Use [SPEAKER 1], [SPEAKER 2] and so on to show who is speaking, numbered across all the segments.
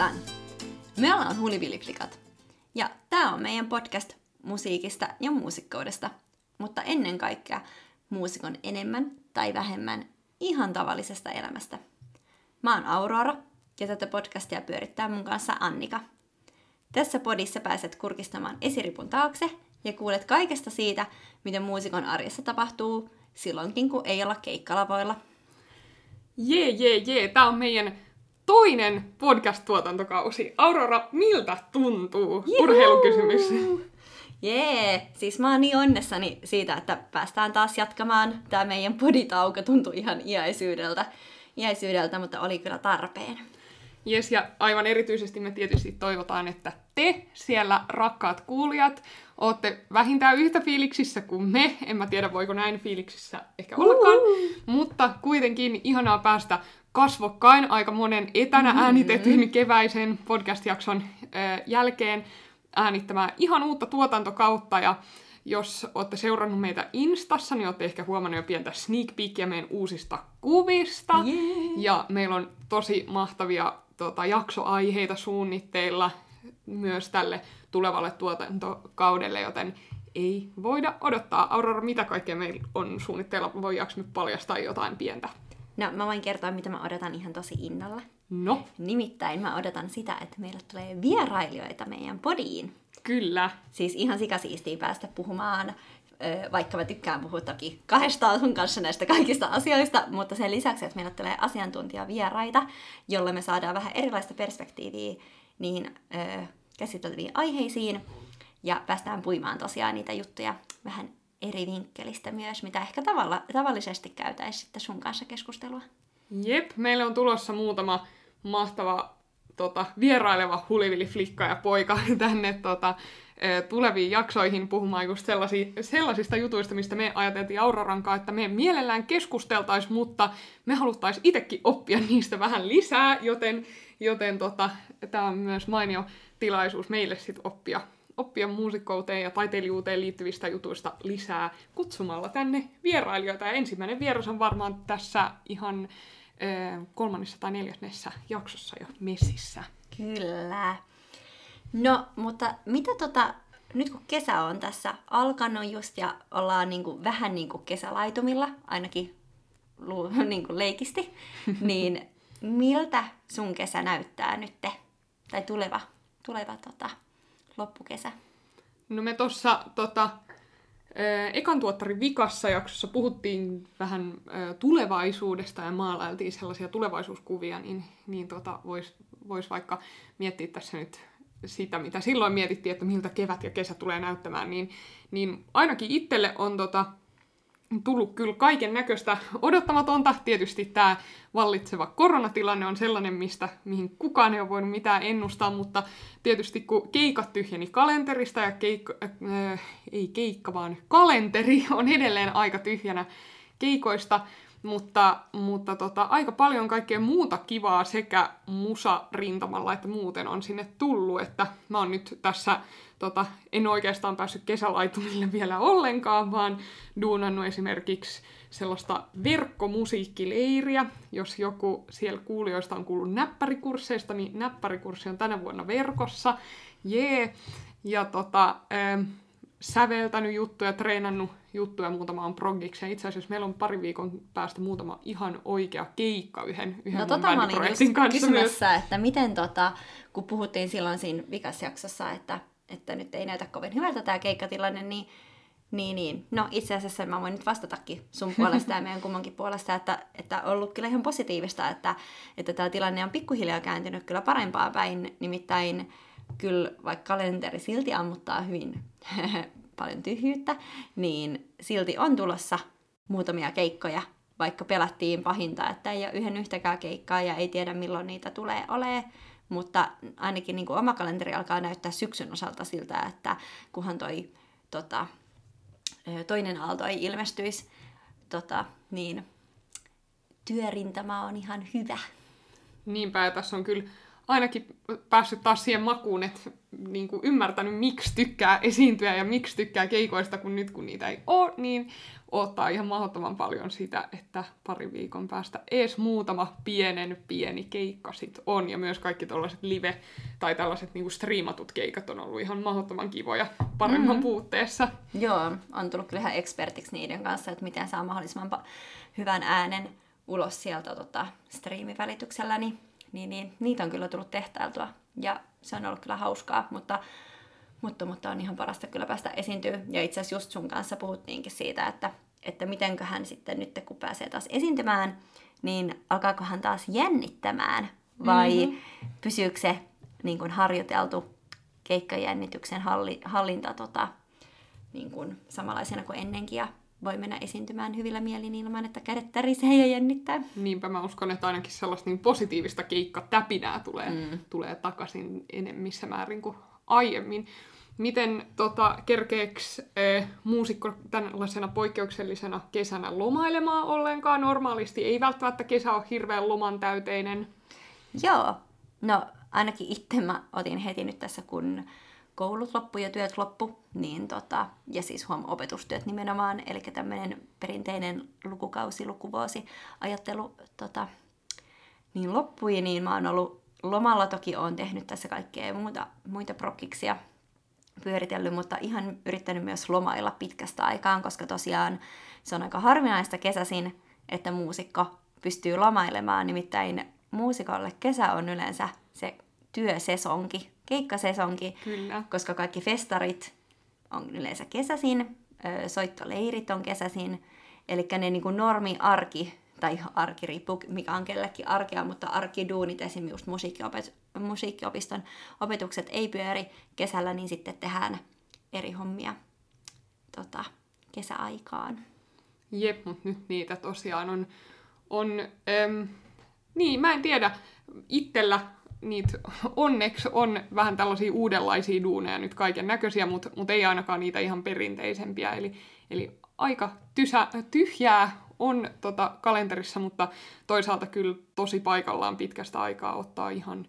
[SPEAKER 1] Heipsan! Me ollaan Huliviliflikat. Ja tää on meidän podcast musiikista ja muusikkoudesta, mutta ennen kaikkea muusikon enemmän tai vähemmän ihan tavallisesta elämästä. Mä oon Aurora ja tätä podcastia pyörittää mun kanssa Annika. Tässä podissa pääset kurkistamaan esiripun taakse ja kuulet kaikesta siitä, mitä muusikon arjessa tapahtuu silloinkin, kun ei olla keikkalavoilla.
[SPEAKER 2] Jee, jee, jee. Tää on meidän toinen podcast-tuotantokausi. Aurora, miltä tuntuu?
[SPEAKER 1] Juhu!
[SPEAKER 2] Urheilukysymys.
[SPEAKER 1] Jee, siis mä oon niin onnessani siitä, että päästään taas jatkamaan. Tämä meidän poditauko tuntui ihan iäisyydeltä, iäisyydeltä mutta oli kyllä tarpeen.
[SPEAKER 2] Jes, ja aivan erityisesti me tietysti toivotaan, että te siellä, rakkaat kuulijat, ootte vähintään yhtä fiiliksissä kuin me. En mä tiedä, voiko näin fiiliksissä ehkä ollakaan. Mutta kuitenkin ihanaa päästä kasvokkain aika monen etänä äänitetyn keväisen podcast-jakson jälkeen äänittämään ihan uutta tuotantokautta. Ja jos olette seurannut meitä Instassa, niin olette ehkä huomannut jo pientä sneak peekia meidän uusista kuvista.
[SPEAKER 1] Jee.
[SPEAKER 2] Ja meillä on tosi mahtavia tota, jaksoaiheita suunnitteilla myös tälle tulevalle tuotantokaudelle, joten ei voida odottaa. Aurora, mitä kaikkea meillä on suunnitteilla? Voidaanko me paljastaa jotain pientä?
[SPEAKER 1] No, mä voin kertoa, mitä mä odotan ihan tosi innolla.
[SPEAKER 2] No,
[SPEAKER 1] Nimittäin mä odotan sitä, että meille tulee vierailijoita meidän podiin.
[SPEAKER 2] kyllä.
[SPEAKER 1] Siis ihan sikasiistiin päästä puhumaan, vaikka mä tykkään puhua toki kahdestaan sun kanssa näistä kaikista asioista, mutta sen lisäksi, että meillä tulee asiantuntijavieraita, jolle me saadaan vähän erilaista perspektiiviä niihin ö, käsiteltäviin aiheisiin, ja päästään puimaan tosiaan niitä juttuja vähän eri vinkkelistä myös, mitä ehkä tavalla, tavallisesti käytäisiin sitten sun kanssa keskustelua.
[SPEAKER 2] Jep, meille on tulossa muutama mahtava tota, vieraileva hulivili-flikka ja poika tänne tota, tuleviin jaksoihin puhumaan just sellaisi, sellaisista jutuista, mistä me ajateltiin Auroran kanssa, että me mielellään keskusteltaisiin, mutta me haluttaisiin itsekin oppia niistä vähän lisää, joten, joten tota, tämä on myös mainio tilaisuus meille sit oppia, oppia muusikkouteen ja taiteilijuuteen liittyvistä jutuista lisää kutsumalla tänne vierailijoita. Ja ensimmäinen vieras on varmaan tässä ihan ö, kolmannessa tai neljännessä jaksossa jo messissä.
[SPEAKER 1] Kyllä. No, mutta mitä tota, nyt kun kesä on tässä alkanut just ja ollaan niinku, vähän niin kuin kesälaitumilla, ainakin lu, niin kuin leikisti, niin miltä sun kesä näyttää nyt? Tai tuleva, tuleva tota, loppukesä?
[SPEAKER 2] No me tuossa tota, ekan tuottarin vikassa jaksossa puhuttiin vähän tulevaisuudesta ja maalailtiin sellaisia tulevaisuuskuvia, niin, niin tota, voisi vois vaikka miettiä tässä nyt sitä, mitä silloin mietittiin, että miltä kevät ja kesä tulee näyttämään, niin, niin ainakin itselle on tota, tullut kyllä kaiken näköistä odottamatonta. Tietysti tämä vallitseva koronatilanne on sellainen, mistä, mihin kukaan ei ole voinut mitään ennustaa, mutta tietysti kun keikat tyhjeni kalenterista ja keikka, äh, ei keikka, vaan kalenteri on edelleen aika tyhjänä keikoista, mutta, mutta tota, aika paljon kaikkea muuta kivaa sekä musa-rintamalla että muuten on sinne tullut, että mä oon nyt tässä, tota, en oikeastaan päässyt kesälaitumille vielä ollenkaan, vaan duunannut esimerkiksi sellaista verkkomusiikkileiriä. Jos joku siellä kuulijoista on kuullut näppärikursseista, niin näppärikurssi on tänä vuonna verkossa. Jee! Ja tota, ähm, säveltänyt juttuja, treenannut juttuja, muutama on progiksi. Ja itse asiassa meillä on pari viikon päästä muutama ihan oikea keikka yhden, yhden
[SPEAKER 1] No tota mä olin just
[SPEAKER 2] kanssa myös.
[SPEAKER 1] kysymässä, että miten tota, kun puhuttiin silloin siinä vikasjaksossa, että, että nyt ei näytä kovin hyvältä tämä keikkatilanne, niin niin, niin. No itse asiassa mä voin nyt vastatakin sun puolesta ja meidän kummankin puolesta, että, että on ollut kyllä ihan positiivista, että, että tämä tilanne on pikkuhiljaa kääntynyt kyllä parempaa päin. Nimittäin kyllä vaikka kalenteri silti ammuttaa hyvin paljon tyhjyyttä, niin silti on tulossa muutamia keikkoja, vaikka pelattiin pahinta, että ei ole yhden yhtäkään keikkaa ja ei tiedä milloin niitä tulee olemaan. Mutta ainakin niin kuin oma kalenteri alkaa näyttää syksyn osalta siltä, että kunhan toi tota, toinen aalto ei ilmestyisi, tota, niin työrintama on ihan hyvä.
[SPEAKER 2] Niinpä, ja tässä on kyllä ainakin päässyt taas siihen makuun, että niin kuin ymmärtänyt, miksi tykkää esiintyä ja miksi tykkää keikoista, kun nyt kun niitä ei ole, niin ottaa ihan mahdottoman paljon sitä, että pari viikon päästä ees muutama pienen pieni keikka sit on. Ja myös kaikki tällaiset live- tai tällaiset niinku striimatut keikat on ollut ihan mahdottoman kivoja paremman mm-hmm. puutteessa.
[SPEAKER 1] Joo, on tullut kyllä ihan ekspertiksi niiden kanssa, että miten saa mahdollisimman hyvän äänen ulos sieltä tota, striimivälityksellä, niin, niin, niin, niitä on kyllä tullut tehtailtua. Ja se on ollut kyllä hauskaa, mutta mutta, mutta on ihan parasta kyllä päästä esiintyä. Ja itse asiassa just sun kanssa puhuttiinkin siitä, että, että mitenköhän sitten nyt kun pääsee taas esiintymään, niin alkaako hän taas jännittämään vai mm-hmm. pysyykö se niin kuin harjoiteltu keikkajännityksen halli, hallinta tota, niin kuin samanlaisena kuin ennenkin ja voi mennä esiintymään hyvillä mielin ilman, että kädet tärisee ja jännittää.
[SPEAKER 2] Niinpä mä uskon, että ainakin sellaista niin positiivista keikkatäpinää tulee, mm. tulee takaisin enemmissä määrin kuin aiemmin. Miten tota, kerkeeks e, muusikko tällaisena poikkeuksellisena kesänä lomailemaan ollenkaan normaalisti? Ei välttämättä kesä ole hirveän loman täyteinen.
[SPEAKER 1] Joo, no ainakin itse mä otin heti nyt tässä, kun koulut loppu ja työt loppu, niin tota, ja siis huom opetustyöt nimenomaan, eli tämmöinen perinteinen lukukausi, lukuvuosi ajattelu tota, niin loppui, niin mä oon ollut lomalla toki on tehnyt tässä kaikkea muuta, muita prokkiksia pyöritellyt, mutta ihan yrittänyt myös lomailla pitkästä aikaan, koska tosiaan se on aika harvinaista kesäsin, että muusikko pystyy lomailemaan, nimittäin muusikolle kesä on yleensä se työsesonki, keikkasesonki,
[SPEAKER 2] Kyllä.
[SPEAKER 1] koska kaikki festarit on yleensä kesäsin, soittoleirit on kesäsin, eli ne niin kuin normi-arki tai arki riippuu mikä on kellekin arkea, mutta arkiduunit, esimerkiksi just musiikkiopet, musiikkiopiston opetukset ei pyöri kesällä, niin sitten tehdään eri hommia tota, kesäaikaan.
[SPEAKER 2] Jep, mutta nyt niitä tosiaan on, on äm, niin mä en tiedä, itsellä niitä onneksi on vähän tällaisia uudenlaisia duuneja nyt kaiken näköisiä, mutta mut ei ainakaan niitä ihan perinteisempiä. Eli, eli aika tysä, tyhjää on tota kalenterissa, mutta toisaalta kyllä tosi paikallaan pitkästä aikaa ottaa ihan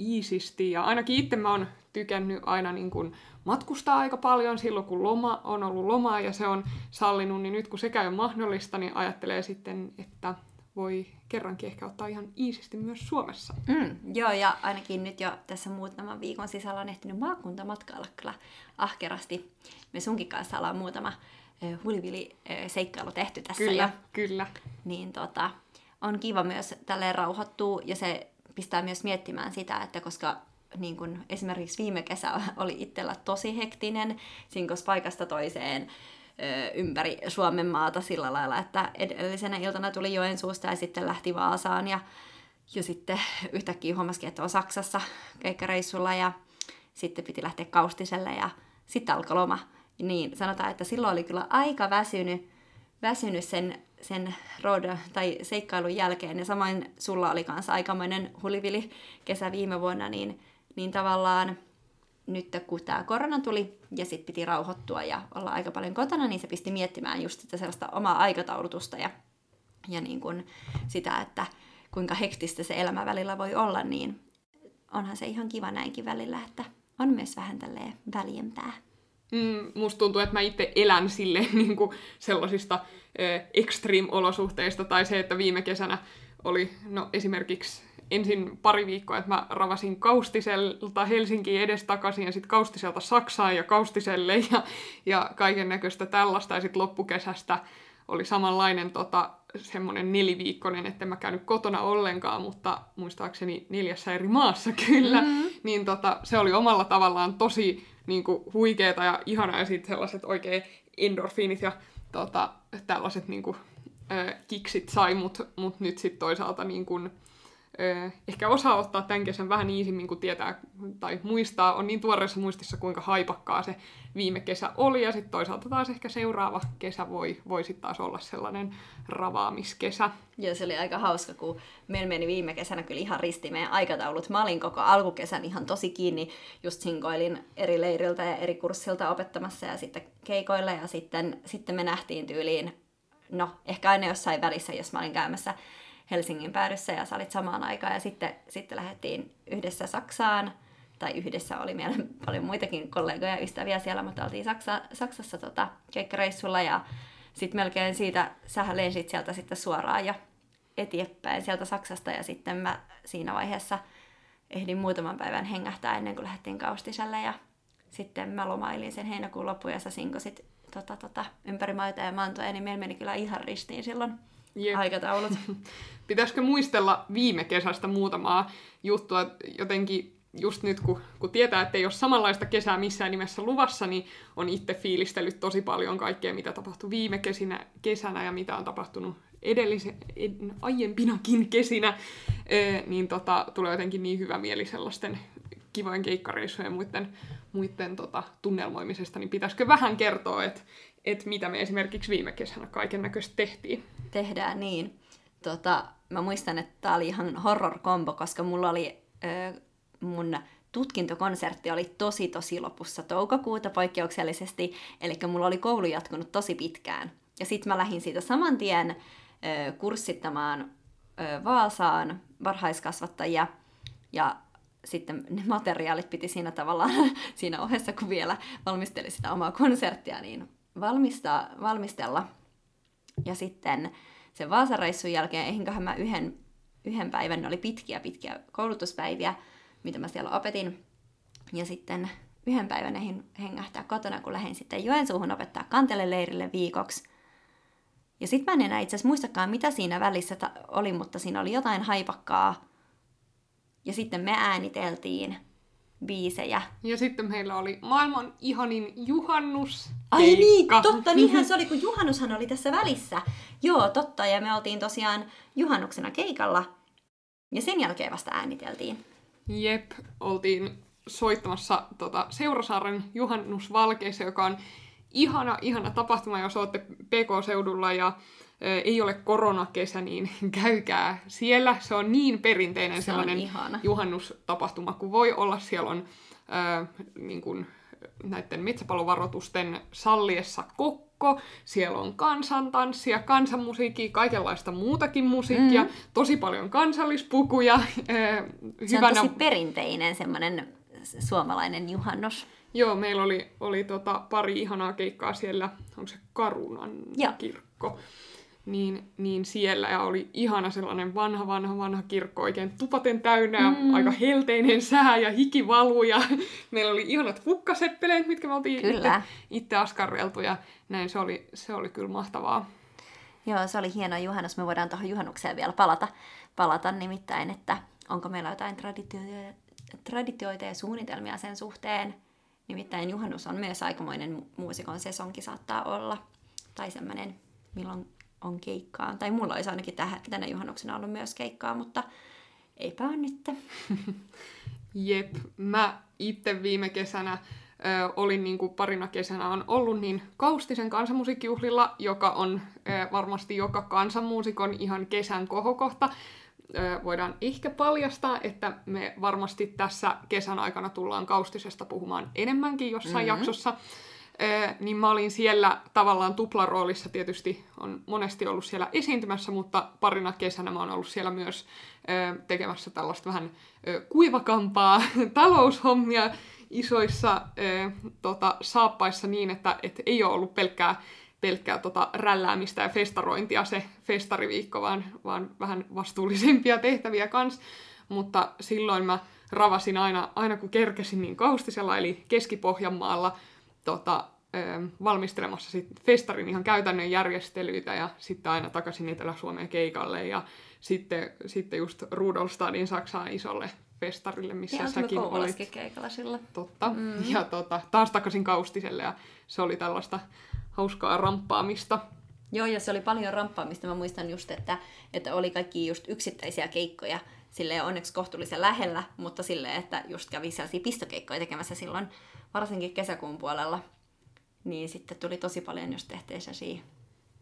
[SPEAKER 2] iisisti. Ja ainakin itse mä oon tykännyt aina niin kuin matkustaa aika paljon silloin, kun loma on ollut lomaa ja se on sallinut, niin nyt kun se käy mahdollista, niin ajattelee sitten, että voi kerrankin ehkä ottaa ihan iisisti myös Suomessa.
[SPEAKER 1] Mm, joo, ja ainakin nyt jo tässä muutaman viikon sisällä on ehtinyt maakuntamatkailla kyllä ahkerasti. Me sunkin kanssa ollaan muutama hulivili-seikkailu tehty tässä.
[SPEAKER 2] Kyllä,
[SPEAKER 1] ja,
[SPEAKER 2] kyllä.
[SPEAKER 1] Niin tota, on kiva myös tälleen rauhoittua ja se pistää myös miettimään sitä, että koska niin kun esimerkiksi viime kesä oli itsellä tosi hektinen, sinkos paikasta toiseen ympäri Suomen maata sillä lailla, että edellisenä iltana tuli Joensuusta ja sitten lähti Vaasaan ja, ja sitten yhtäkkiä huomasikin, että on Saksassa keikkareissulla ja sitten piti lähteä Kaustiselle ja sitten alkoi loma niin sanotaan, että silloin oli kyllä aika väsynyt, väsynyt sen, sen road tai seikkailun jälkeen. Ja samoin sulla oli kanssa aikamoinen hulivili kesä viime vuonna, niin, niin tavallaan nyt kun tämä korona tuli ja sitten piti rauhoittua ja olla aika paljon kotona, niin se pisti miettimään just sitä sellaista omaa aikataulutusta ja, ja niin kuin sitä, että kuinka hektistä se elämä välillä voi olla, niin onhan se ihan kiva näinkin välillä, että on myös vähän tälleen väljempää.
[SPEAKER 2] Mm, musta tuntuu, että mä itse elän sille niin kuin sellaisista extreme-olosuhteista, tai se, että viime kesänä oli no, esimerkiksi ensin pari viikkoa, että mä ravasin Kaustiselta Helsinkiin edes takaisin ja sitten Kaustiselta Saksaan ja Kaustiselle ja, ja kaiken näköistä tällaista. Ja sitten loppukesästä oli samanlainen tota, semmoinen neliviikkoinen, että mä käynyt kotona ollenkaan, mutta muistaakseni neljässä eri maassa kyllä. Mm-hmm. Niin tota, se oli omalla tavallaan tosi niin kuin, huikeeta ja ihanaa, ja sitten sellaiset oikein endorfiinit ja tota, tällaiset niin kuin, äh, kiksit sai, mutta mut nyt sitten toisaalta niin kuin, ehkä osaa ottaa tämän kesän vähän iisimmin, kun tietää tai muistaa, on niin tuoreessa muistissa, kuinka haipakkaa se viime kesä oli, ja sitten toisaalta taas ehkä seuraava kesä voi, voi sitten taas olla sellainen ravaamiskesä.
[SPEAKER 1] Joo, se oli aika hauska, kun meillä meni viime kesänä kyllä ihan risti meidän aikataulut. Mä olin koko alkukesän ihan tosi kiinni, just sinkoilin eri leiriltä ja eri kurssilta opettamassa ja sitten keikoilla, ja sitten, sitten me nähtiin tyyliin, no ehkä aina jossain välissä, jos mä olin käymässä Helsingin päädyssä ja sä olit samaan aikaan. Ja sitten, sitten lähdettiin yhdessä Saksaan, tai yhdessä oli meillä paljon muitakin kollegoja ja ystäviä siellä, mutta oltiin Saksa, Saksassa tota, keikkareissulla. Ja sitten melkein siitä, sähän lensit sieltä sitten suoraan ja eteenpäin sieltä Saksasta. Ja sitten mä siinä vaiheessa ehdin muutaman päivän hengähtää ennen kuin lähdettiin Kaustiselle. Ja sitten mä lomailin sen heinäkuun loppuun ja sä sinkosit tota, tota, ympäri maita ja mantoja, niin meillä meni kyllä ihan ristiin silloin Jep. aikataulut.
[SPEAKER 2] Pitäisikö muistella viime kesästä muutamaa juttua jotenkin just nyt, kun, kun tietää, että ei ole samanlaista kesää missään nimessä luvassa, niin on itse fiilistellyt tosi paljon kaikkea, mitä tapahtui viime kesinä, kesänä ja mitä on tapahtunut edellisen, ed, aiempinakin kesinä, e, niin tota, tulee jotenkin niin hyvä mieli sellaisten kivojen keikkareissujen ja muiden, muiden tota, tunnelmoimisesta, niin pitäisikö vähän kertoa, että et mitä me esimerkiksi viime kesänä kaiken näköistä tehtiin?
[SPEAKER 1] Tehdään niin. Tota, mä muistan, että tää oli ihan horror-kombo, koska mulla oli ö, mun tutkintokonsertti oli tosi tosi lopussa toukokuuta poikkeuksellisesti, eli mulla oli koulu jatkunut tosi pitkään. Ja sitten mä lähdin siitä saman tien ö, kurssittamaan ö, Vaasaan varhaiskasvattajia, ja sitten ne materiaalit piti siinä tavallaan siinä ohessa, kun vielä valmisteli sitä omaa konserttia, niin valmistaa, valmistella. Ja sitten sen Vaasareissun jälkeen, eihinköhän mä yhden, yhden päivän, ne oli pitkiä pitkiä koulutuspäiviä, mitä mä siellä opetin. Ja sitten yhden päivän ehin hengähtää kotona, kun lähdin sitten Joensuuhun opettaa kanteleleirille viikoksi. Ja sitten mä en enää itse muistakaan, mitä siinä välissä ta- oli, mutta siinä oli jotain haipakkaa. Ja sitten me ääniteltiin biisejä.
[SPEAKER 2] Ja sitten meillä oli maailman ihanin juhannus.
[SPEAKER 1] Ai niin, totta, niinhän se oli, kun juhannushan oli tässä välissä. Joo, totta, ja me oltiin tosiaan juhannuksena keikalla. Ja sen jälkeen vasta ääniteltiin.
[SPEAKER 2] Jep, oltiin soittamassa tota, Seurasaaren juhannusvalkeissa, joka on ihana, ihana tapahtuma, jos olette PK-seudulla ja ei ole koronakesä, niin käykää siellä. Se on niin perinteinen se sellainen juhannustapahtuma kuin voi olla. Siellä on ö, niin kuin, näiden metsäpalovaroitusten salliessa kokko, siellä on kansantanssia, kansanmusiikkia, kaikenlaista muutakin musiikkia, mm. tosi paljon kansallispukuja.
[SPEAKER 1] Se hyvänä... on tosi perinteinen semmoinen suomalainen juhannus.
[SPEAKER 2] Joo, meillä oli, oli tota pari ihanaa keikkaa siellä, onko se Karunan Joo. kirkko niin, niin siellä ja oli ihana sellainen vanha, vanha, vanha kirkko oikein tupaten täynnä mm. aika helteinen sää ja hiki valuu ja meillä oli ihanat hukkaseppeleet, mitkä me oltiin itse, itse askarreltu ja näin se oli, se oli kyllä mahtavaa.
[SPEAKER 1] Joo, se oli hieno juhannus. Me voidaan tuohon juhannukseen vielä palata, palata nimittäin, että onko meillä jotain traditioita, traditioita ja suunnitelmia sen suhteen. Nimittäin juhannus on myös aikamoinen muusikon sesonki saattaa olla. Tai semmoinen, milloin on keikkaa. Tai mulla olisi ainakin täh- tänä juhannuksena ollut myös keikkaa, mutta eipä ole nyt.
[SPEAKER 2] Jep, mä itse viime kesänä ö, olin niin kuin parina kesänä on ollut niin Kaustisen kansanmusiikkijuhlilla, joka on ö, varmasti joka kansanmuusikon ihan kesän kohokohta. Ö, voidaan ehkä paljastaa, että me varmasti tässä kesän aikana tullaan Kaustisesta puhumaan enemmänkin jossain mm-hmm. jaksossa niin mä olin siellä tavallaan tuplaroolissa tietysti, on monesti ollut siellä esiintymässä, mutta parina kesänä mä oon ollut siellä myös tekemässä tällaista vähän kuivakampaa taloushommia isoissa tota, saappaissa niin, että et ei ole ollut pelkkää, pelkkää tota, rälläämistä ja festarointia se festariviikko, vaan, vaan vähän vastuullisempia tehtäviä kans. Mutta silloin mä ravasin aina, aina kun kerkesin niin kaustisella, eli Keski-Pohjanmaalla, tota, valmistelemassa sit festarin ihan käytännön järjestelyitä ja sitten aina takaisin Etelä-Suomeen keikalle ja sitten, sitten just Rudolstadin Saksaan isolle festarille, missä ja säkin olit.
[SPEAKER 1] keikalla sillä.
[SPEAKER 2] Totta. Mm. Ja tota, taas takaisin Kaustiselle ja se oli tällaista hauskaa ramppaamista.
[SPEAKER 1] Joo, ja se oli paljon ramppaamista. Mä muistan just, että, että oli kaikki just yksittäisiä keikkoja, sille onneksi kohtuullisen lähellä, mutta sille, että just kävi sellaisia pistokeikkoja tekemässä silloin, varsinkin kesäkuun puolella, niin sitten tuli tosi paljon just tehtiin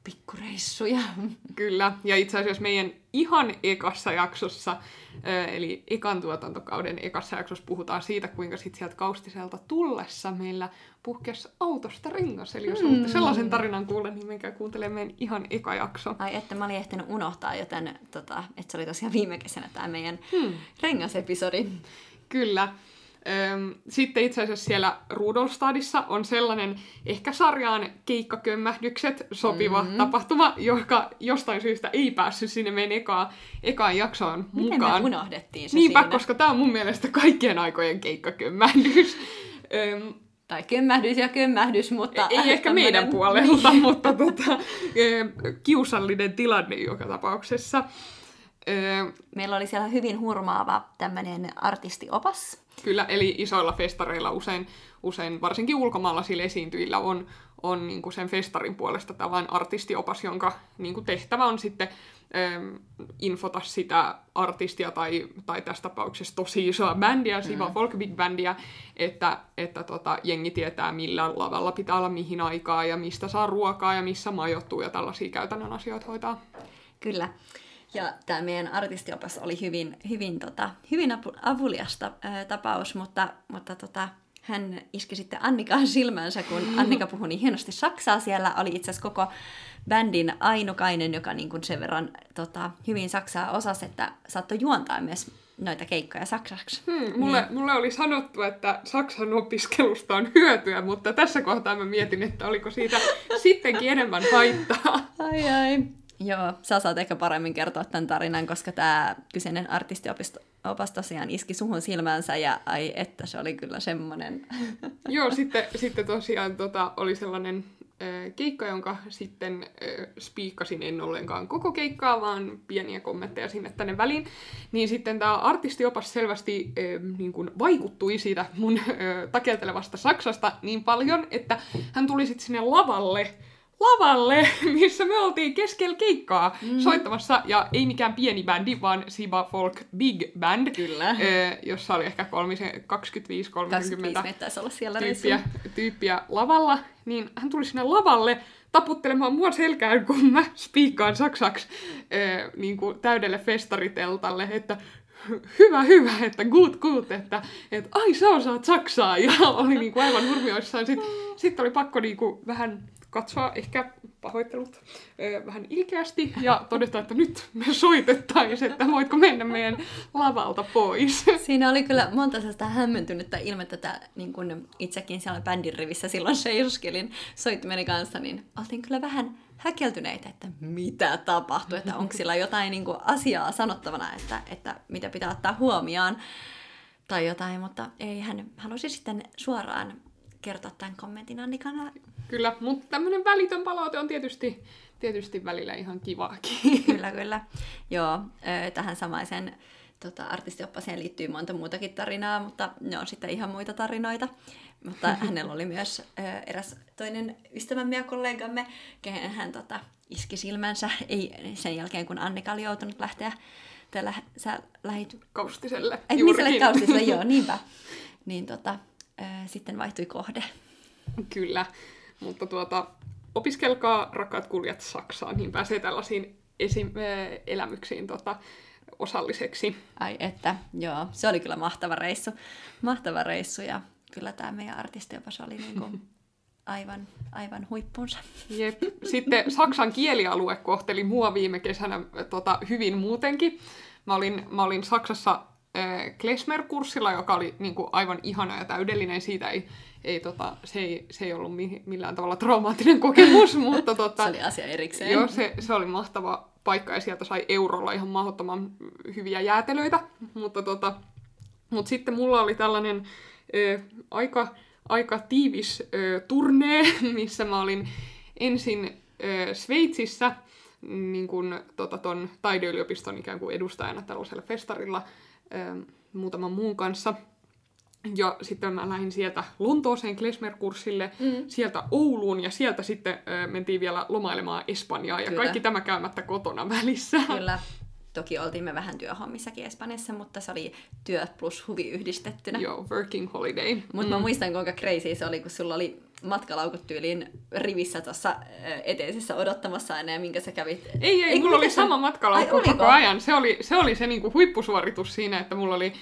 [SPEAKER 1] pikkureissuja.
[SPEAKER 2] Kyllä, ja itse asiassa meidän ihan ekassa jaksossa, eli ekan tuotantokauden ekassa jaksossa puhutaan siitä, kuinka sitten sieltä kaustiselta tullessa meillä puhkesi autosta rengas. Eli jos mm. olette sellaisen tarinan kuulla, niin menkää kuuntelemaan meidän ihan eka jakso.
[SPEAKER 1] Ai että mä olin ehtinyt unohtaa, joten tota, että se oli tosiaan viime kesänä tämä meidän hmm. rengasepisodi.
[SPEAKER 2] Kyllä. Sitten itse asiassa siellä Rudolstadissa on sellainen ehkä sarjaan keikkakömmähdykset sopiva mm-hmm. tapahtuma, joka jostain syystä ei päässyt sinne meidän ekaan, ekaan jaksoon
[SPEAKER 1] Miten
[SPEAKER 2] mukaan.
[SPEAKER 1] me unohdettiin se
[SPEAKER 2] Niinpä,
[SPEAKER 1] siinä?
[SPEAKER 2] koska tämä on mun mielestä kaikkien aikojen keikkakömmähdys.
[SPEAKER 1] Tai kömmähdys ja kömmähdys, mutta...
[SPEAKER 2] Ei ehkä meidän puolelta, mutta tota, kiusallinen tilanne joka tapauksessa.
[SPEAKER 1] Meillä oli siellä hyvin hurmaava tämmöinen artistiopas.
[SPEAKER 2] Kyllä, eli isoilla festareilla usein, usein varsinkin ulkomaalaisilla esiintyjillä on, on niin kuin sen festarin puolesta tällainen artistiopas, jonka niin kuin tehtävä on sitten ähm, infota sitä artistia tai, tai tässä tapauksessa tosi isoa bändiä, Siva mm. Folk Big Bandia, että, että tota, jengi tietää millä lavalla pitää olla mihin aikaa ja mistä saa ruokaa ja missä majoittuu ja tällaisia käytännön asioita hoitaa.
[SPEAKER 1] Kyllä. Ja tämä meidän artistiopas oli hyvin, hyvin, tota, hyvin apu, avuliasta ää, tapaus, mutta, mutta tota, hän iski sitten Annikaan silmänsä, kun Annika puhui niin hienosti saksaa. Siellä oli itse asiassa koko bändin ainukainen, joka niin kuin sen verran tota, hyvin saksaa osasi, että saattoi juontaa myös noita keikkoja saksaksi.
[SPEAKER 2] Hmm, mulle, niin. mulle oli sanottu, että saksan opiskelusta on hyötyä, mutta tässä kohtaa mä mietin, että oliko siitä sittenkin enemmän haittaa.
[SPEAKER 1] Ai ai. Joo, sä saat ehkä paremmin kertoa tämän tarinan, koska tämä kyseinen artistiopas tosiaan iski suhun silmänsä ja ai että se oli kyllä semmoinen.
[SPEAKER 2] Joo, sitten, sitten tosiaan tota, oli sellainen keikka, jonka sitten äh, spiikkasin en ollenkaan koko keikkaa, vaan pieniä kommentteja sinne tänne väliin. Niin sitten tämä artistiopas selvästi äh, niin kuin vaikuttui siitä mun takeltelevasta Saksasta niin paljon, että hän tuli sitten sinne lavalle lavalle, missä me oltiin keskellä keikkaa mm. soittamassa, ja ei mikään pieni bändi, vaan Siba Folk Big Band,
[SPEAKER 1] Kyllä.
[SPEAKER 2] jossa oli ehkä 25-30
[SPEAKER 1] olla siellä
[SPEAKER 2] tyyppiä, tyyppiä lavalla, niin hän tuli sinne lavalle taputtelemaan mua selkään, kun mä spiikkaan saksaksi niin kuin täydelle festariteltalle, että hyvä, hyvä, että good, good, että, että ai sä osaat saksaa, ja oli niin kuin aivan hurmioissaan. Sitten sit oli pakko niin kuin vähän katsoa ehkä pahoittelut vähän ilkeästi ja todeta, että nyt me soitettaisiin, että voitko mennä meidän lavalta pois.
[SPEAKER 1] Siinä oli kyllä monta sellaista hämmentynyttä ilmettä, että niin kun itsekin siellä bändin rivissä silloin seisoskelin soittimeni kanssa, niin oltiin kyllä vähän häkeltyneitä, että mitä tapahtuu, että onko sillä jotain niin kuin, asiaa sanottavana, että, että mitä pitää ottaa huomioon tai jotain, mutta ei hän halusi sitten suoraan kertoa tämän kommentin Annikana.
[SPEAKER 2] Kyllä, mutta tämmöinen välitön palaute on tietysti, tietysti välillä ihan kivaakin.
[SPEAKER 1] kyllä, kyllä. Joo, tähän samaiseen tota, artistioppaseen liittyy monta muutakin tarinaa, mutta ne on sitten ihan muita tarinoita. Mutta hänellä oli myös eräs toinen ystävämme ja kollegamme, kehen hän tota, iski silmänsä ei, sen jälkeen, kun Annika oli joutunut lähteä tällä, sä lähit...
[SPEAKER 2] Kaustiselle.
[SPEAKER 1] Ei, olet kaustiselle, joo, niinpä. Niin tota, sitten vaihtui kohde.
[SPEAKER 2] Kyllä, mutta tuota, opiskelkaa rakkaat kuljat Saksaan, niin pääsee tällaisiin esim- elämyksiin tota, osalliseksi.
[SPEAKER 1] Ai että, joo, se oli kyllä mahtava reissu. Mahtava reissu ja kyllä tämä meidän artistiopas oli niinku aivan, aivan huippunsa.
[SPEAKER 2] Jep. Sitten Saksan kielialue kohteli mua viime kesänä tota, hyvin muutenkin. Mä olin, mä olin Saksassa Klesmer-kurssilla, joka oli niin kuin, aivan ihana ja täydellinen. Siitä ei, ei, tota, se, ei, se ei ollut millään tavalla traumaattinen kokemus, mutta... Tota,
[SPEAKER 1] se oli asia erikseen.
[SPEAKER 2] Joo, se, se oli mahtava paikka ja sieltä sai eurolla ihan mahdottoman hyviä jäätelöitä. Mutta tota, mut sitten mulla oli tällainen ö, aika, aika tiivis ö, turnee, missä mä olin ensin ö, Sveitsissä niin kun, tota, ton taideyliopiston ikään kuin edustajana tällaisella festarilla – muutaman muun kanssa. Ja sitten mä lähdin sieltä Lontooseen Klesmer-kurssille, mm. sieltä Ouluun ja sieltä sitten ö, mentiin vielä lomailemaan Espanjaa ja Kyllä. kaikki tämä käymättä kotona välissä.
[SPEAKER 1] Kyllä. Toki oltiin me vähän työhommissakin Espanjassa, mutta se oli työ plus huvi yhdistettynä.
[SPEAKER 2] Joo, working holiday.
[SPEAKER 1] Mutta mm. mä muistan, kuinka crazy se oli, kun sulla oli matkalaukut tyyliin rivissä tuossa eteisessä odottamassa aina ja minkä sä kävit?
[SPEAKER 2] Ei, ei, mulla oli sama matkalaukku koko ajan. Se oli se, oli se niinku huippusuoritus siinä, että mulla oli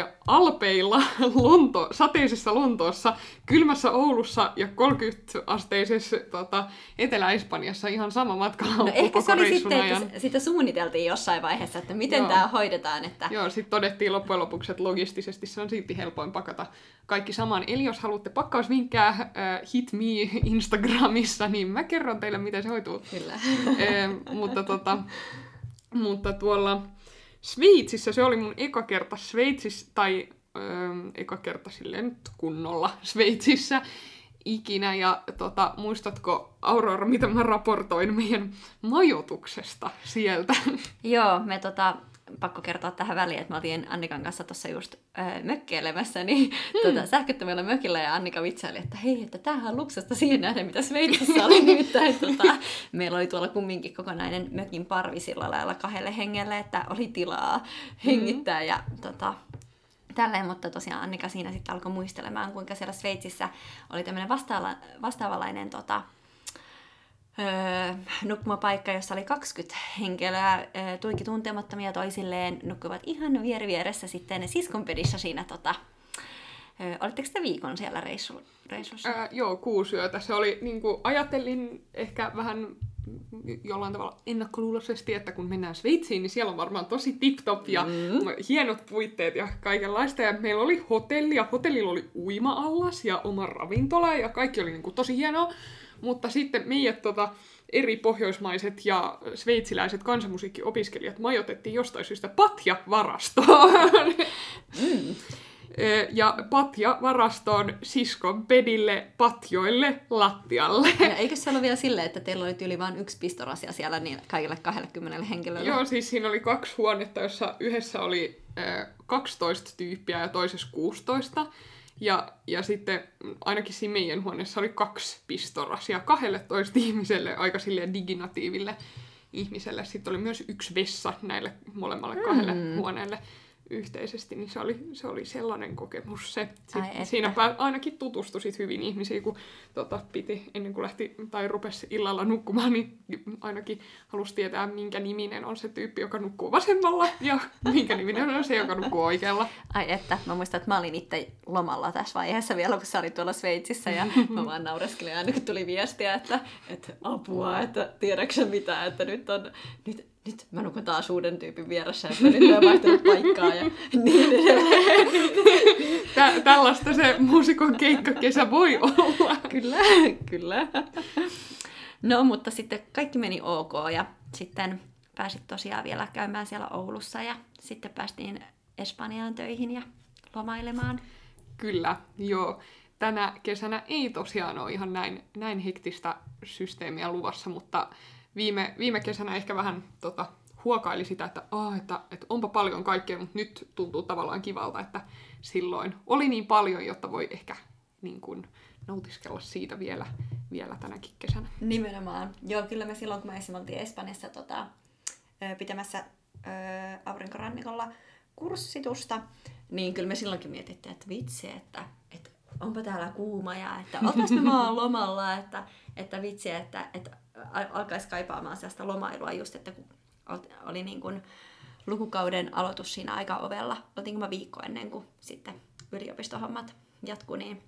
[SPEAKER 2] ä, Alpeilla Lonto, sateisessa Lontoossa, kylmässä Oulussa ja 30-asteisessa tota, Etelä-Espanjassa ihan sama matkalaukku no,
[SPEAKER 1] ehkä
[SPEAKER 2] koko
[SPEAKER 1] se oli
[SPEAKER 2] sitten,
[SPEAKER 1] ajan. että sitä suunniteltiin jossain vaiheessa, että miten tämä hoidetaan. Että...
[SPEAKER 2] Joo, sitten todettiin loppujen lopuksi, että logistisesti se on silti helpoin pakata kaikki saman. Eli jos haluatte pakkausvinkkää hit me Instagramissa, niin mä kerron teille, miten se hoituu.
[SPEAKER 1] Kyllä.
[SPEAKER 2] e, mutta, tota, mutta tuolla Sveitsissä, se oli mun eka kerta Sveitsissä, tai ö, eka kerta silleen nyt kunnolla Sveitsissä ikinä. Ja tota, muistatko, Aurora, mitä mä raportoin meidän majoituksesta sieltä?
[SPEAKER 1] Joo, me tota, pakko kertoa tähän väliin, että mä oltiin Annikan kanssa tuossa just öö, mökkeilemässä niin, hmm. tota, sähköttömällä mökillä ja Annika vitsaili, että hei, että tämähän on luksusta siihen nähden, mitä Sveitsissä oli nimittäin. Tota, meillä oli tuolla kumminkin kokonainen mökin parvi sillä lailla kahdelle hengelle, että oli tilaa hengittää ja tota, tälleen, mutta tosiaan Annika siinä sitten alkoi muistelemaan, kuinka siellä Sveitsissä oli tämmöinen vastaava, vastaavalainen tota, öö, nukkumapaikka, jossa oli 20 henkilöä, öö, tuiki tuntemattomia toisilleen, nukkuvat ihan vieri vieressä sitten siskonpedissä siinä tota, öö, Olitteko te viikon siellä reissu, reissussa?
[SPEAKER 2] Ää, joo, kuusi yötä. Se oli, niin kuin, ajattelin ehkä vähän jollain tavalla ennakkoluuloisesti, että kun mennään Sveitsiin, niin siellä on varmaan tosi tip-top ja mm. hienot puitteet ja kaikenlaista. Ja meillä oli hotelli ja hotellilla oli uima-allas ja oma ravintola ja kaikki oli niin kuin tosi hienoa. Mutta sitten meidät tota, eri pohjoismaiset ja sveitsiläiset kansanmusiikkiopiskelijat majoitettiin jostain syystä patja-varastoon. Mm. Ja patja varastoon siskon pedille, patjoille, lattialle.
[SPEAKER 1] Ja eikö se ole vielä silleen, että teillä oli yli vain yksi pistorasia siellä niin kaikille 20 henkilölle?
[SPEAKER 2] Joo, siis siinä oli kaksi huonetta, jossa yhdessä oli 12 tyyppiä ja toisessa 16. Ja, ja sitten ainakin siinä meidän huoneessa oli kaksi pistorasia kahdelle toista ihmiselle, aika silleen diginatiiville ihmiselle. Sitten oli myös yksi vessa näille molemmalle kahdelle mm. huoneelle yhteisesti, niin se oli, se oli sellainen kokemus se. Ai siinä ainakin tutustusit hyvin ihmisiin, kun tota, piti ennen kuin lähti tai rupesi illalla nukkumaan, niin ainakin halusi tietää, minkä niminen on se tyyppi, joka nukkuu vasemmalla ja minkä niminen on se, joka nukkuu oikealla.
[SPEAKER 1] Ai että, mä muistan, että mä olin itse lomalla tässä vaiheessa vielä, kun sä olit tuolla Sveitsissä ja mä vaan naureskelin aina, kun tuli viestiä, että, että apua, että tiedätkö mitä, että nyt on, nyt nyt mä nukun taas uuden tyypin vieressä, että nyt on vaihtanut paikkaa ja niin edelleen.
[SPEAKER 2] Tä, tällaista se muusikon keikkakesä voi olla.
[SPEAKER 1] Kyllä, kyllä. No, mutta sitten kaikki meni ok ja sitten pääsit tosiaan vielä käymään siellä Oulussa ja sitten päästiin Espanjaan töihin ja lomailemaan.
[SPEAKER 2] Kyllä, joo. Tänä kesänä ei tosiaan ole ihan näin, näin hektistä systeemiä luvassa, mutta viime, viime kesänä ehkä vähän tota, huokaili sitä, että, oh, että, että onpa paljon kaikkea, mutta nyt tuntuu tavallaan kivalta, että silloin oli niin paljon, jotta voi ehkä niin kuin, nautiskella siitä vielä, vielä tänäkin kesänä.
[SPEAKER 1] Nimenomaan. Joo, kyllä me silloin, kun me esimerkiksi oltiin Espanjassa tota, pitämässä aurinkorannikolla kurssitusta, niin kyllä me silloinkin mietittiin, että vitsi, että, että onpa täällä kuuma ja että oltais me maan lomalla, että, että vitsi, että, että alkaisi kaipaamaan sellaista lomailua just, että kun oli niin kuin lukukauden aloitus siinä aika ovella, oltiinko mä viikko ennen kuin sitten yliopistohommat jatkuu, niin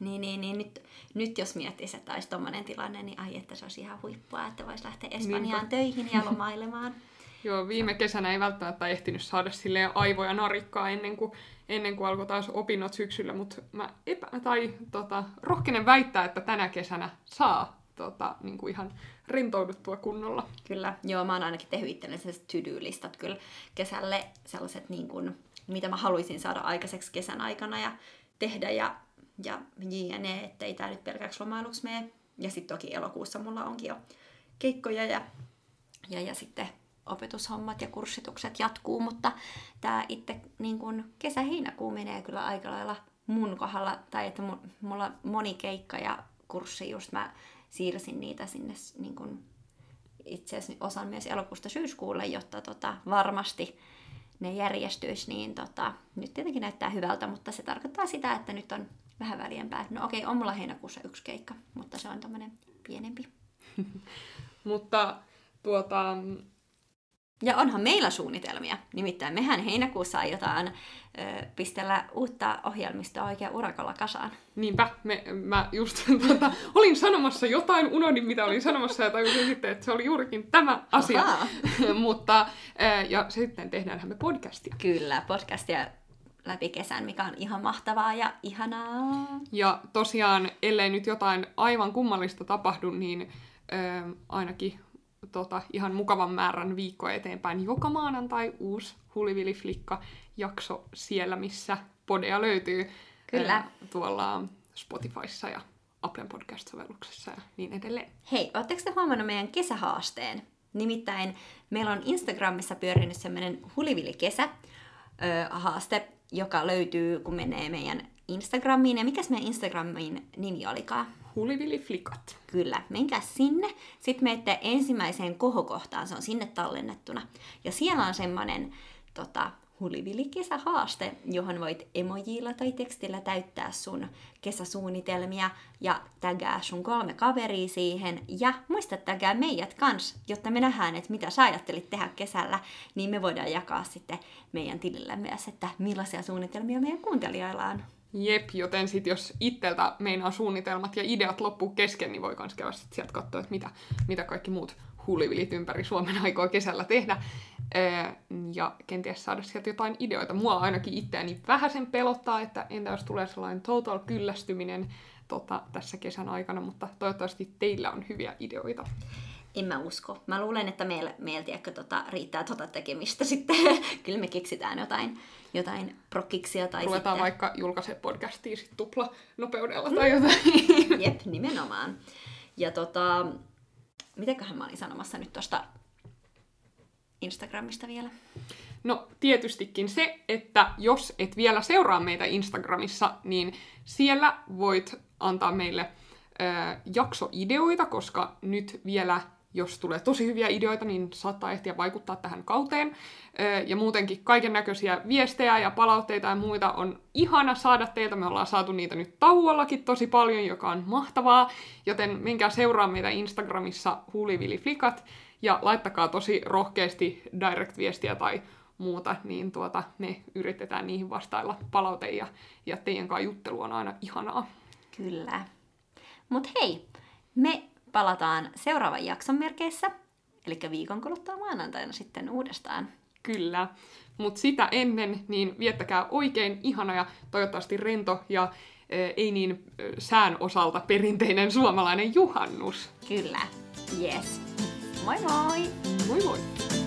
[SPEAKER 1] niin, niin, niin nyt, nyt jos miettisi, että olisi tuommoinen tilanne, niin ai että se olisi ihan huippua, että voisi lähteä Espanjaan Niinpä. töihin ja lomailemaan.
[SPEAKER 2] Joo, viime kesänä ei välttämättä ehtinyt saada sille aivoja narikkaa ennen kuin, ennen kuin alkoi taas opinnot syksyllä, mutta mä epä, tai tota, rohkenen väittää, että tänä kesänä saa tota, niin kuin ihan rentouduttua kunnolla.
[SPEAKER 1] Kyllä, joo, mä oon ainakin tehnyt itselleni to-do-listat kyllä kesälle, sellaiset niin kuin, mitä mä haluaisin saada aikaiseksi kesän aikana ja tehdä ja, ja jne, ettei tää nyt pelkäksi lomailuksi mene. Ja sitten toki elokuussa mulla onkin jo keikkoja ja, ja, ja sitten opetushommat ja kurssitukset jatkuu, mutta tämä itse niin kun kesä-heinäkuu menee kyllä aika lailla mun kohdalla, tai että mulla moni keikka ja kurssi just mä siirsin niitä sinne niin kun, itse asiassa osan myös elokuusta syyskuulle, jotta tota, varmasti ne järjestyisi, niin tota, nyt tietenkin näyttää hyvältä, mutta se tarkoittaa sitä, että nyt on vähän väliempää. No okei, on mulla heinäkuussa yksi keikka, mutta se on tämmöinen pienempi.
[SPEAKER 2] mutta tuota,
[SPEAKER 1] ja onhan meillä suunnitelmia. Nimittäin mehän heinäkuussa aiotaan pistellä uutta ohjelmistoa oikein urakalla kasaan.
[SPEAKER 2] Niinpä, me, mä just tuota, olin sanomassa jotain, unohdin mitä olin sanomassa ja tajusin sitten, että se oli juurikin tämä asia. Mutta, ja sitten tehdään me podcastia.
[SPEAKER 1] Kyllä, podcastia läpi kesän, mikä on ihan mahtavaa ja ihanaa.
[SPEAKER 2] Ja tosiaan, ellei nyt jotain aivan kummallista tapahdu, niin ö, ainakin tota, ihan mukavan määrän viikkoa eteenpäin. Joka maanantai uusi Hulivili Flikka jakso siellä, missä podea löytyy.
[SPEAKER 1] Kyllä. Ää,
[SPEAKER 2] tuolla Spotifyssa ja Apple Podcast-sovelluksessa ja niin edelleen.
[SPEAKER 1] Hei, ootteko te huomannut meidän kesähaasteen? Nimittäin meillä on Instagramissa pyörinyt semmoinen Hulivili-kesä haaste, joka löytyy, kun menee meidän Instagramiin. Ja mikäs meidän Instagramin nimi olikaan?
[SPEAKER 2] Hulivili-flikat.
[SPEAKER 1] Kyllä, menkää sinne. Sitten menette ensimmäiseen kohokohtaan, se on sinne tallennettuna. Ja siellä on semmoinen tota, hulivili-kesähaaste, johon voit emojilla tai tekstillä täyttää sun kesäsuunnitelmia ja tägää sun kolme kaveria siihen. Ja muista tägää meidät kans, jotta me nähdään, että mitä sä ajattelit tehdä kesällä, niin me voidaan jakaa sitten meidän tilillä myös, että millaisia suunnitelmia meidän kuuntelijoilla on.
[SPEAKER 2] Jep, joten sit jos itseltä meinaa suunnitelmat ja ideat loppuu kesken, niin voi myös käydä sit sieltä katsoa, että mitä, mitä kaikki muut huulivilit ympäri Suomen aikoo kesällä tehdä. Ja kenties saada sieltä jotain ideoita. Mua ainakin itseäni vähäsen pelottaa, että entä jos tulee sellainen total kyllästyminen tota, tässä kesän aikana, mutta toivottavasti teillä on hyviä ideoita.
[SPEAKER 1] En mä usko. Mä luulen, että meillä, meillä tiedätkö, tota, riittää tota tekemistä sitten. Kyllä me keksitään jotain, jotain prokkiksia tai
[SPEAKER 2] Ruvetaan
[SPEAKER 1] sitten...
[SPEAKER 2] vaikka julkaise podcastia sit tupla nopeudella tai jotain.
[SPEAKER 1] Jep, nimenomaan. Ja tota, mitenköhän mä olin sanomassa nyt tosta Instagramista vielä?
[SPEAKER 2] No tietystikin se, että jos et vielä seuraa meitä Instagramissa, niin siellä voit antaa meille ö, jaksoideoita, koska nyt vielä jos tulee tosi hyviä ideoita, niin saattaa ehtiä vaikuttaa tähän kauteen. Ja muutenkin kaiken näköisiä viestejä ja palautteita ja muita on ihana saada teiltä. Me ollaan saatu niitä nyt tauollakin tosi paljon, joka on mahtavaa. Joten menkää seuraa meitä Instagramissa huuliviliflikat ja laittakaa tosi rohkeasti direct-viestiä tai muuta, niin tuota, me yritetään niihin vastailla palaute ja, ja teidän kanssa juttelu on aina ihanaa.
[SPEAKER 1] Kyllä. Mutta hei, me palataan seuraavan jakson merkeissä, eli viikon kuluttua maanantaina sitten uudestaan.
[SPEAKER 2] Kyllä, mutta sitä ennen niin viettäkää oikein ihana ja toivottavasti rento ja e, ei niin sään osalta perinteinen suomalainen juhannus.
[SPEAKER 1] Kyllä, yes. Moi moi!
[SPEAKER 2] Moi moi!